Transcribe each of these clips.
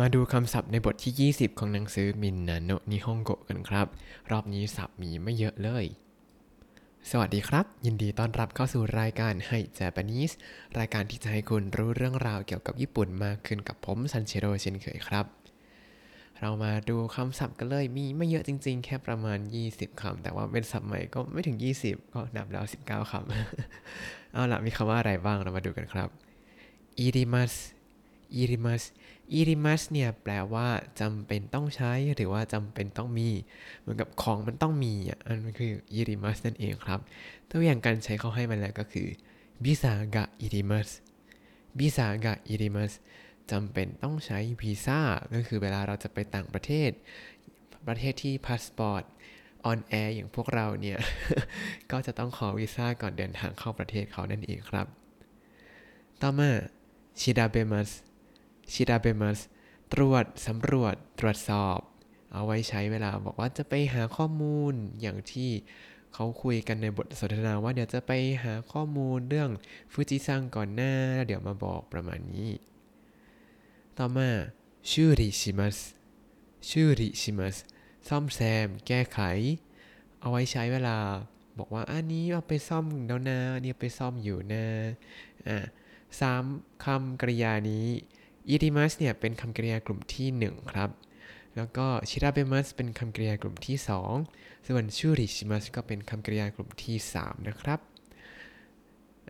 มาดูคำศัพท์ในบทที่ 20 ของหนังสือมินนาโนนิฮงโกกันครับ รอบนี้ศัพท์มีไม่เยอะเลย สวัสดีครับ ยินดีต้อนรับเข้าสู่รายการให้ Japanese รายการที่จะให้คุณรู้เรื่องราวเกี่ยวกับญี่ปุ่นมากขึ้นกับผมซันเชโรเช่นเคยครับ เรามาดูคำศัพท์กันเลยมีไม่เยอะจริงๆ แค่ประมาณ 20 คำแต่ว่าเป็นศัพท์ใหม่ก็ไม่ถึง 20 ก็นับแล้ว 19คำเอาล่ะมีคำว่าอะไรบ้างเรามาดูกันครับ 要ります 要ります 要ります เนี่ยแปลว่าจำเป็นต้องใช้หรือว่าจำเป็นต้องมี เหมือนกับของมันต้องมีอะอันมันคือ 要ります นั่นเองครับ ตัวอย่างการใช้เขาให้มาแล้วก็คือ ビザが要ります ビザが要ります จำเป็นต้องใช้วีซ่าก็คือเวลาเราจะไปต่างประเทศ ประเทศที่พาสปอร์ตอ่อนแออย่างพวกเราเนี่ย ก็จะต้องขอวีซ่าก่อนเดินทางเข้าประเทศเขานั่นเองครับ ต่อมาชิดาเบมัส ชิดาเบมัสตรวจสำรวจตรวจสอบ เอาไว้ใช้เวลาบอกว่าจะไปหาข้อมูลอย่างที่เขาคุยกันในบทสนทนาว่าเดี๋ยวจะไปหาข้อมูลเรื่องฟูจิซังก่อนหน้าแล้วเดี๋ยวมาบอกประมาณนี้ ต่อมาชูริชิมัสชูริชิมัสซ่อมแซม แก้ไข เอาไว้ใช้เวลา บอกว่าอันนี้เอาไปซ่อมแล้วนะอันนี้เอาไปซ่อมอยู่นะอะสามคำกริยานี้ อิริมัสเนี่ยเป็นคำกริยากลุ่มที่ 1 ครับ แล้วก็ชิราเบมัสเป็นคำกริยากลุ่มที่ 2 ส่วนชูริชิมัสก็เป็นคำกริยากลุ่มที่ 3 นะครับ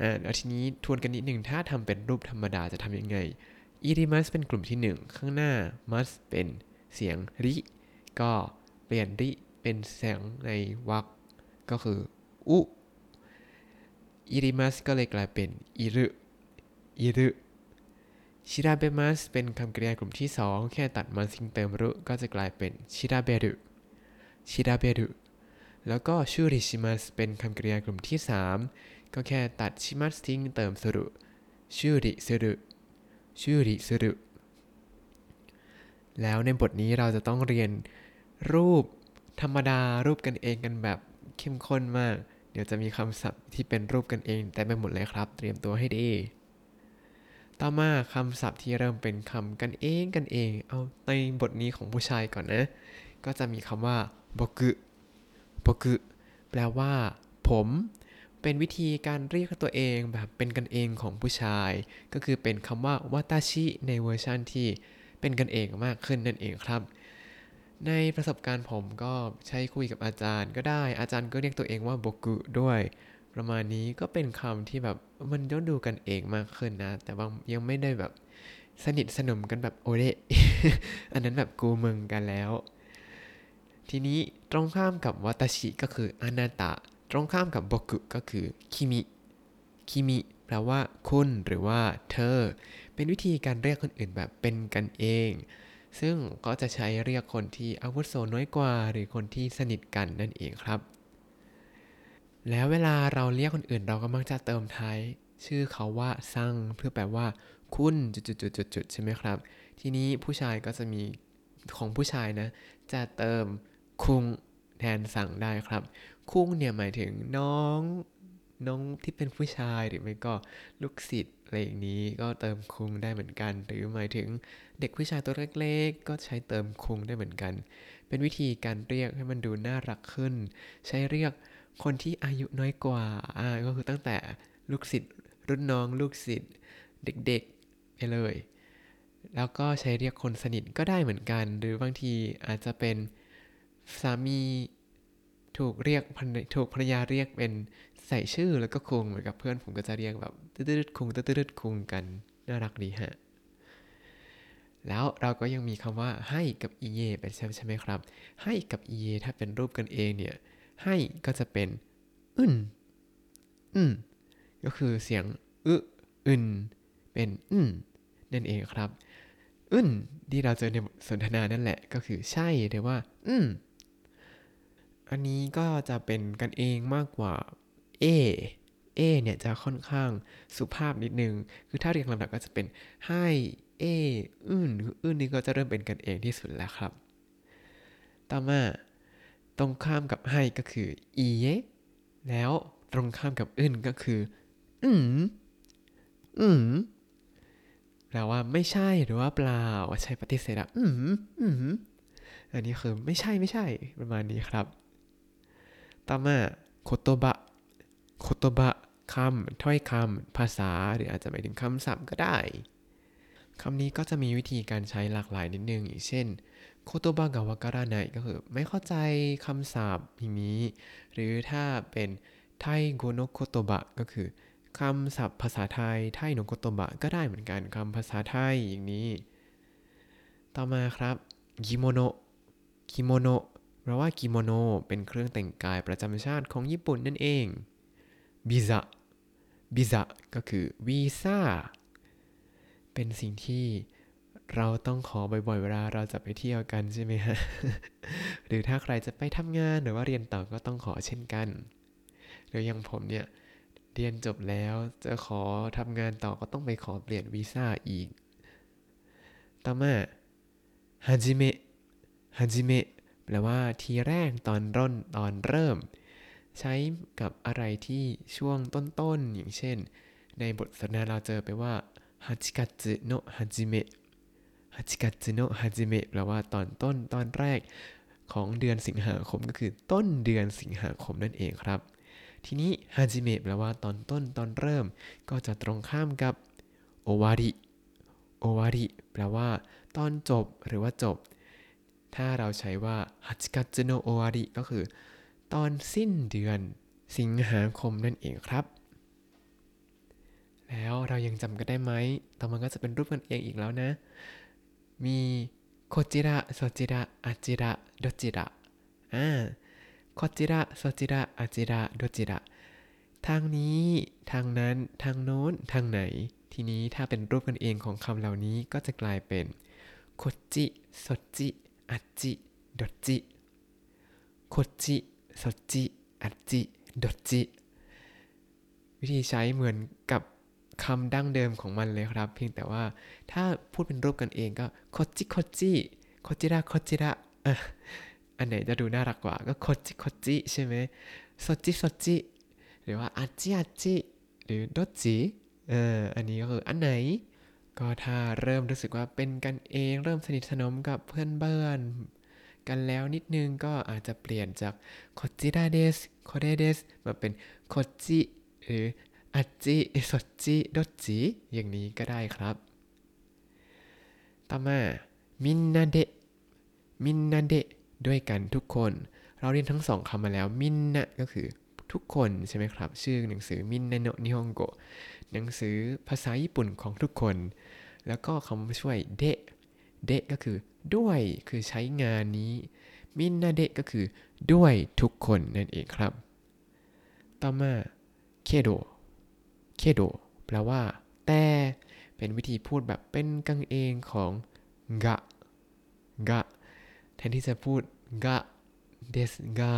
อ่าแล้วทีนี้ทวนกันนิดหนึ่งถ้าทำเป็นรูปธรรมดาจะทำยังไงอิริมัสเป็นกลุ่มที่ 1 ข้างหน้ามัสเป็นเสียงริ ก็เปลี่ยนริเป็นเสียงในวรรคก็คืออุอิริมัสก็เลยกลายเป็นอิรุอิรุ ชิราเบมัสเป็นคำกริยากลุ่มที่2แค่ตัดมาทิ้งเติมรุก็จะกลายเป็นชิราเบรุชิราเบรุแล้วก็ชูริชิมัสเป็นคำกริยากลุ่มที่ 3 ก็แค่ตัดชิมัสทิ้งเติมสรุชูริสรุชูริสรุแล้วในบทนี้เราจะต้องเรียนรูปธรรมดารูปกันเองกันแบบเข้มข้นมาก เดี๋ยวจะมีคำศัพท์ที่เป็นรูปกันเองแต่ไม่หมดเลยครับ เตรียมตัวให้ดี ต่อมาคำศัพท์ที่เริ่มเป็นคำกันเองกันเอง เอาในบทนี้ของผู้ชายก่อนนะ ก็จะมีคำว่าบกุบกุแปลว่า ผม เป็นวิธีการเรียกตัวเองแบบเป็นกันเองของผู้ชาย ก็คือเป็นคำว่าวาตาชิในเวอร์ชั่นที่เป็นกันเองมากขึ้นนั่นเองครับ ในประสบการณ์ผมก็ใช้คุยกับอาจารย์ก็ได้อาจารย์ก็เรียกตัวเองว่าบกุด้วย ประมาณนี้ก็เป็นคำที่แบบมันย่องดูกันเองมากขึ้นนะ แต่ว่ายังไม่ได้แบบสนิทสนมกันแบบโอเดอันนั้นแบบกูมึงกันแล้ว ทีนี้ตรงข้ามกับวัตชิก็คืออนาตะ ตรงข้ามกับบกุก็คือคิมิคิมิแปลว่าคุณหรือว่าเธอ เป็นวิธีการเรียกคนอื่นแบบเป็นกันเอง ซึ่งก็จะใช้เรียกคนที่อาวุโสน้อยกว่า หรือคนที่สนิทกันนั่นเองครับ แล้วเวลาเราเรียกคนอื่นเราก็มักจะเติมท้ายชื่อเขาว่าซังเพื่อแปลว่า คุณจุดๆๆๆใช่ไหมครับ ทีนี้ผู้ชายก็จะมีของผู้ชายนะ จะเติมคุงแทนสั่งได้ครับ คุงเนี่ยหมายถึงน้องน้องที่เป็นผู้ชายหรือไม่ก็ลูกศิษย์อะไรอย่างนี้ก็เติมคุงได้เหมือนกัน หรือหมายถึงเด็กผู้ชายตัวเล็กๆ ก็ใช้เติมคุงได้เหมือนกัน เป็นวิธีการเรียกให้มันดูน่ารักขึ้น ใช้เรียก คนที่อายุน้อยกว่าอ่าก็คือตั้งแต่ลูกศิษย์รุ่นน้องลูกศิษย์เด็กๆไปเลย แล้วก็ใช้เรียกคนสนิทก็ได้เหมือนกัน หรือบางทีอาจจะเป็นสามีถูกเรียกถูกภรรยาเรียกเป็นใส่ชื่อแล้วก็คุงเหมือนกับเพื่อนผมก็จะเรียกแบบตืดๆคุงตืดๆคุงกันน่ารักดีฮะแล้วเราก็ยังมีคำว่าให้กับอีเยไปใช่ใช่ไหมครับ ให้กับอีเยถ้าเป็นรูปกันเองเนี่ย ให้ก็จะเป็นอึนอืมก็คือเสียงอึอึนเป็นอึนนั่นเองครับอึนที่เราเจอในสนทนานั่นแหละก็คือใช่หรือว่าอืมอันนี้ก็จะเป็นกันเองมากกว่า เอ เอเนี่ยจะค่อนข้างสุภาพนิดนึง คือถ้าเรียงลำดับก็จะเป็นให้เออึนอึนนี่ก็จะเริ่มเป็นกันเองที่สุดแล้วครับ ต่อมา รงข้ามกับให้ก็คืออีเยแล้วตรงข้ามกับอึนก็คือ อืม อืมแปลว่าไม่ใช่หรือว่าเปล่าใช้ปฏิเสธอะอืม อืม อันนี้คือไม่ใช่ไม่ใช่ประมาณนี้ครับ ต่อมาโคโตบะโคโตบะคำถ้อยคำภาษาหรืออาจจะหมายถึงคำศัพท์ก็ได้ คำนี้ก็จะมีวิธีการใช้หลากหลายนิดนึง อย่างเช่น言葉がわからない ก็คือไม่เข้าใจคำศัพท์อย่างนี้ หรือถ้าเป็นไทโกโนโคโตบะก็คือคำศัพท์ภาษาไทย タイの言葉 ก็ได้เหมือนกันคำภาษาไทยอย่างนี้ ต่อมาครับกิโมโนกิโมโนแปลว่ากิโมโนเป็นเครื่องแต่งกายประจำชาติของญี่ปุ่นนั่นเอง ビザบิซะก็คือวีซ่า เป็นสิ่งที่เราต้องขอบ่อยๆ เวลาเราจะไปเที่ยวกันใช่ไหมฮะ หรือถ้าใครจะไปทำงานหรือว่าเรียนต่อก็ต้องขอเช่นกัน หรืออย่างผมเนี่ย เรียนจบแล้วจะขอทำงานต่อก็ต้องไปขอเปลี่ยนวีซ่าอีก ต่อมาฮาจิเมะฮาจิเมะแปลว่าทีแรกตอนร่นตอนเริ่ม ใช้กับอะไรที่ช่วงต้นๆ อย่างเช่น ในบทสนทนาเราเจอไปว่า ฮาจิกัจึโนฮาจิเมะฮาจิกัจึโนฮาจิเมะแปลว่าตอนต้นตอนแรกของเดือนสิงหาคมก็คือต้นเดือนสิงหาคมนั่นเองครับ ทีนี้ฮาจิเมะแปลว่าตอนต้นตอนเริ่ม ก็จะตรงข้ามกับโอวาริโอวาริแปลว่า ตอนจบหรือว่าจบ ถ้าเราใช้ว่าฮัจิกัจโนโอวาริก็คือ ตอนสิ้นเดือนสิงหาคมนั่นเองครับ แล้วเรายังจำกันได้ไหมต่อมาก็จะเป็นรูปกันเองอีกแล้วนะ มีโคจิระโซจิระอาจิระโดจิระอ่าโคจิระโซจิระอาจิระโดจิระทางนี้ ทางนั้น ทางโน้น ทางไหน ทีนี้ถ้าเป็นรูปกันเองของคำเหล่านี้ก็จะกลายเป็นこっち そっち あっち どっち こっち そっち あっち どっち วิธีใช้เหมือนกับ คำดั้งเดิมของมันเลยครับ เพียงแต่ว่าถ้าพูดเป็นรูปกันเองก็ こっち こっち こちら こちら อันไหนจะดูน่ารักกว่าก็ こっち こっち ใช่ไหม そっち そっち หรือว่า あっち あっち หรือ どっちเอออันนี้ก็คืออันไหน ก็ถ้าเริ่มรู้สึกว่าเป็นกันเองเริ่มสนิทสนมกับเพื่อนเบื่อนกันแล้วนิดนึงก็อาจจะเปลี่ยนจากโคจิระเดสโคเดเดสมาเป็นโคจิหรือ อาจิโซจิโดจิ อย่างนี้ก็ได้ครับ ต่อมา มินนาเดะมินนาเดะด้วยกันทุกคน เราเรียนทั้งสองคำมาแล้ว มินนะก็คือทุกคนใช่ไหมครับ ชื่อหนังสือมินนาโนะนิฮงโกหนังสือภาษาญี่ปุ่นของทุกคน แล้วก็คำช่วยเดะเดะก็คือด้วยคือใช้งานนี้มินนาเดะก็คือด้วยทุกคนนั่นเองครับ ต่อมาเคโด เคโดแปลว่า แต่เป็นวิธีพูดแบบเป็นกังเองของกะกะแทนที่จะพูดกะเดสกะ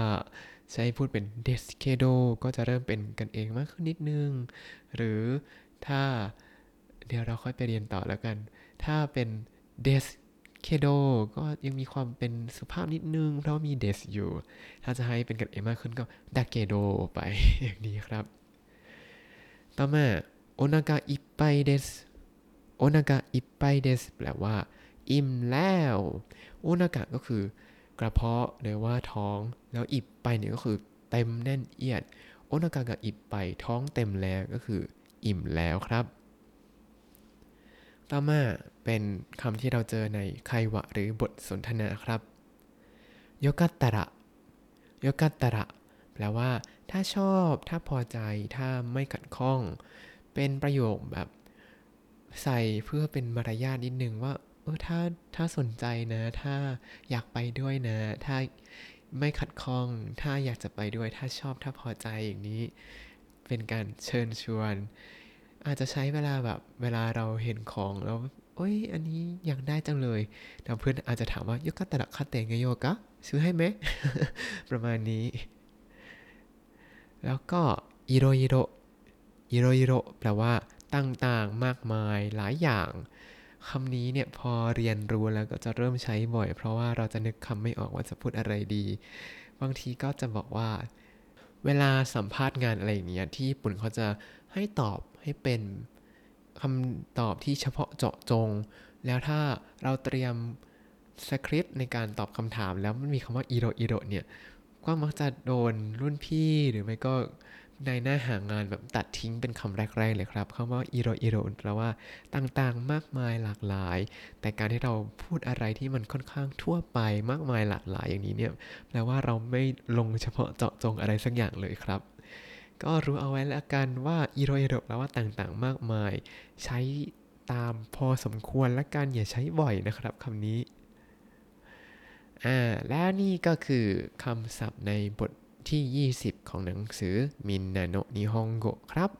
ใช้พูดเป็นเดสเคโดก็จะเริ่มเป็นกันเองมากขึ้นนิดนึง หรือถ้าเดี๋ยวเราค่อยไปเรียนต่อแล้วกัน ถ้าเป็นเดสเคโดก็ยังมีความเป็นสุภาพนิดนึง เพราะมีเดสอยู่ ถ้าจะให้เป็นกันเองมากขึ้นก็ดาเกโดไปอย่างนี้ครับ ต่อมาโอนา a อิปไปเดสโอนา a อิปไปเดสแปลว่า อิ่มแล้วโอนา a ก็คือกระเพาะหรือว่าท้อง แล้วอิบไปเนี่ยก็คือเต็มแน่นเอียด โอนา a กับอิบไปท้องเต็มแล้วก็คือ อิ่มแล้วครับ ต่อมาเป็นคำที่เราเจอในไควะหรือบทสนทนาครับโยกัตตระโยกัตตระแปลว่า ถ้าชอบ ถ้าพอใจ ถ้าไม่ขัดข้อง เป็นประโยคแบบใส่เพื่อเป็นมารยาทนิดนึงว่า เออ ถ้า ถ้าสนใจนะ ถ้าอยากไปด้วยนะ ถ้าไม่ขัดข้อง ถ้าอยากจะไปด้วย ถ้าชอบ ถ้าพอใจอย่างนี้ เป็นการเชิญชวน อาจจะใช้เวลาแบบเวลาเราเห็นของแล้วโอ้ย อันนี้อยากได้จังเลยแต่เพื่อนอาจจะถามว่ายกะตะระคาเตงไงโยกะซื้อให้ไหม ประมาณนี้ แล้วก็อิโรอิโรอิโรอิโรแปลว่าต่างๆมากมายหลายอย่างคำนี้เนี่ยพอเรียนรู้แล้วก็จะเริ่มใช้บ่อย เพราะว่าเราจะนึกคำไม่ออกว่าจะพูดอะไรดี บางทีก็จะบอกว่า เวลาสัมภาษณ์งานอะไรอย่างเงี้ยที่ญี่ปุ่นเขาจะให้ตอบให้เป็นคำตอบที่เฉพาะเจาะจง แล้วถ้าเราเตรียมสคริปต์ในการตอบคำถามแล้วมันมีคำว่า いろいろ เนี่ย ก็มักจะโดนรุ่นพี่หรือไม่ก็ในหน้าหางานแบบตัดทิ้งเป็นคำแรกๆเลยครับคำว่า いろいろ แปลว่าต่างๆ มากมายหลากหลาย แต่การที่เราพูดอะไรที่มันค่อนข้างทั่วไปมากมายหลากหลายอย่างนี้เนี่ยแปลว่าเราไม่ลงเฉพาะเจาะจงอะไรสักอย่างเลยครับ ก็รู้เอาไว้แล้วกันว่า いろいろ แปลว่าต่างๆ มากมาย ใช้ตามพอสมควรและกันอย่าใช้บ่อยนะครับคำนี้ อ่าแล้วนี่ก็คือคำศัพท์ในบทที่ 20 ของหนังสือมินนาโนนิฮงโกครับ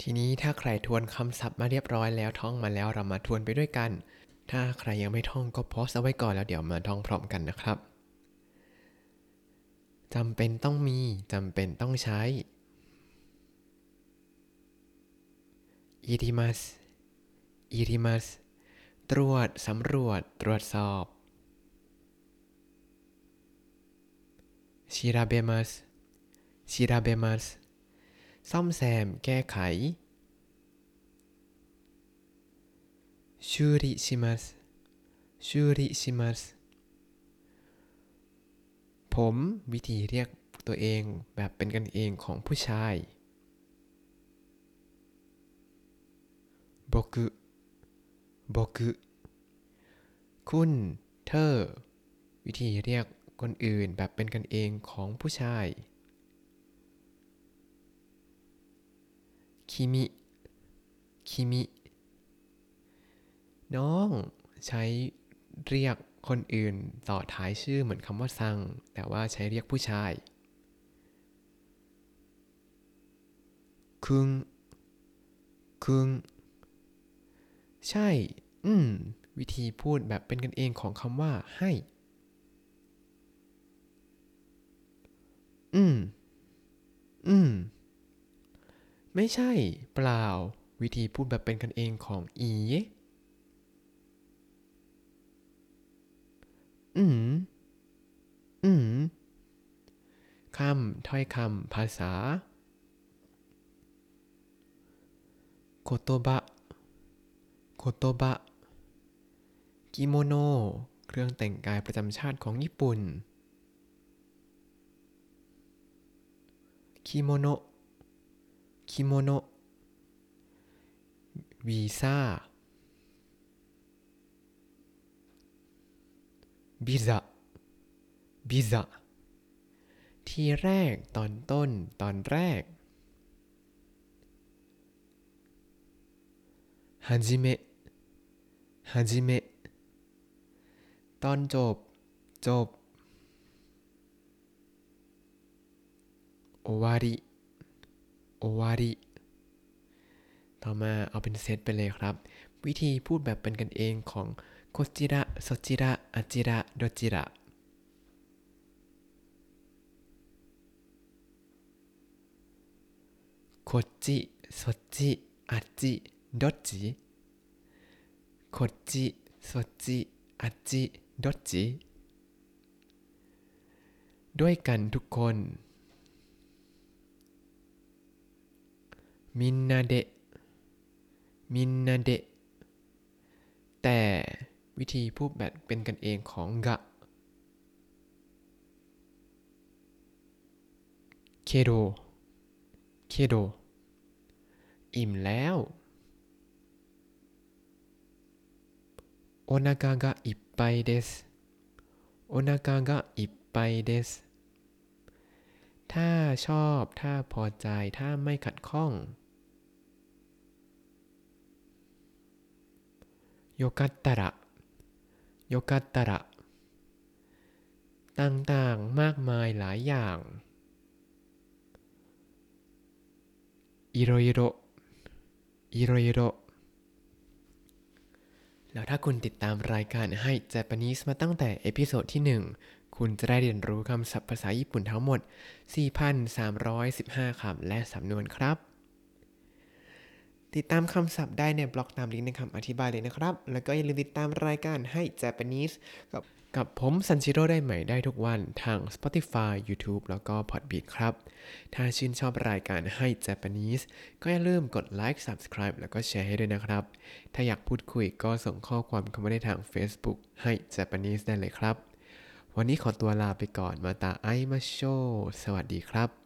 ทีนี้ถ้าใครทวนคำศัพท์มาเรียบร้อยแล้วท่องมาแล้วเรามาทวนไปด้วยกัน ถ้าใครยังไม่ท่องก็โพสเอาไว้ก่อนแล้วเดี๋ยวมาท่องพร้อมกันนะครับจำเป็นต้องมีจำเป็นต้องใช้อิริมัสอิริมัส ตรวจสำรวจตรวจสอบชิราเบมัสชิราเบมัสซ่อมแซมแก้ไข修理します修理しますผมวิธีเรียกตัวเองแบบเป็นกันเองของผู้ชาย僕 僕คุณ เธอ วิธีเรียกคนอื่นแบบเป็นกันเองของผู้ชายคิมิคิมิ น้องใช้เรียกคนอื่นต่อท้ายชื่อเหมือนคำว่าซัง แต่ว่าใช้เรียกผู้ชายคุงคุง ใช่ อืม วิธีพูดแบบเป็นกันเองของคำว่าให้ อืม อืม ไม่ใช่ เปล่า วิธีพูดแบบเป็นกันเองของอีอืม อืม คำ ถ้อยคำ ภาษาโคโตบะ โคโตบะ กิโมโน เครื่องแต่งกายประจำชาติของญี่ปุ่น คิโมโน คิโมโน วีซ่า ビザ ビザ ทีแรกตอนต้นตอนแรกฮาจิ เมะฮาจิเมะตอนจบ จบโอวาริโอวาริต่อมาเอาเป็นเซตไปเลยครับ วิธีพูดแบบเป็นกันเองของโคจิระโซจิระอาจิระโดจิระこっちそっちあっちどっち こっちそっちあっちどっちด้วยกันทุกคน มินนาเดะมินนาเดะแต่วิธีพูดแบบเป็นกันเองของกะเคโดเคโดอิ่มแล้ว โอนาคากะอิปไปเดสโอนาคากะอิปไปเดสถ้าชอบ ถ้าพอใจ ถ้าไม่ขัดข้องโยกัตตระโยกัตตระต่างๆ มากมายหลายอย่างいろいろ いろいろ แล้วถ้าคุณติดตามรายการให้ Japanese มาตั้งแต่ episode ที่ 1 คุณจะได้เรียนรู้คำศัพท์ภาษาญี่ปุ่นทั้งหมด 4,315 คำและสำนวนครับ ติดตามคำศัพท์ได้ในบล็อกตามลิงก์ในคำอธิบายเลยนะครับ แล้วก็อย่าลืมติดตามรายการให้ Japanese กับกับผมซันชิโร่ได้ใหม่ได้ทุกวันทาง Spotify YouTube แล้วก็ Podbean ครับ ถ้าชื่นชอบรายการให้ Japanese ก็อย่าลืมกดไลค์ Subscribe แล้วก็แชร์ให้ด้วยนะครับ ถ้าอยากพูดคุยก็ส่งข้อความเข้ามาได้ทาง Facebook ให้ Japanese ได้เลยครับ วันนี้ขอตัวลาไปก่อนมาตาไอมาโช สวัสดีครับ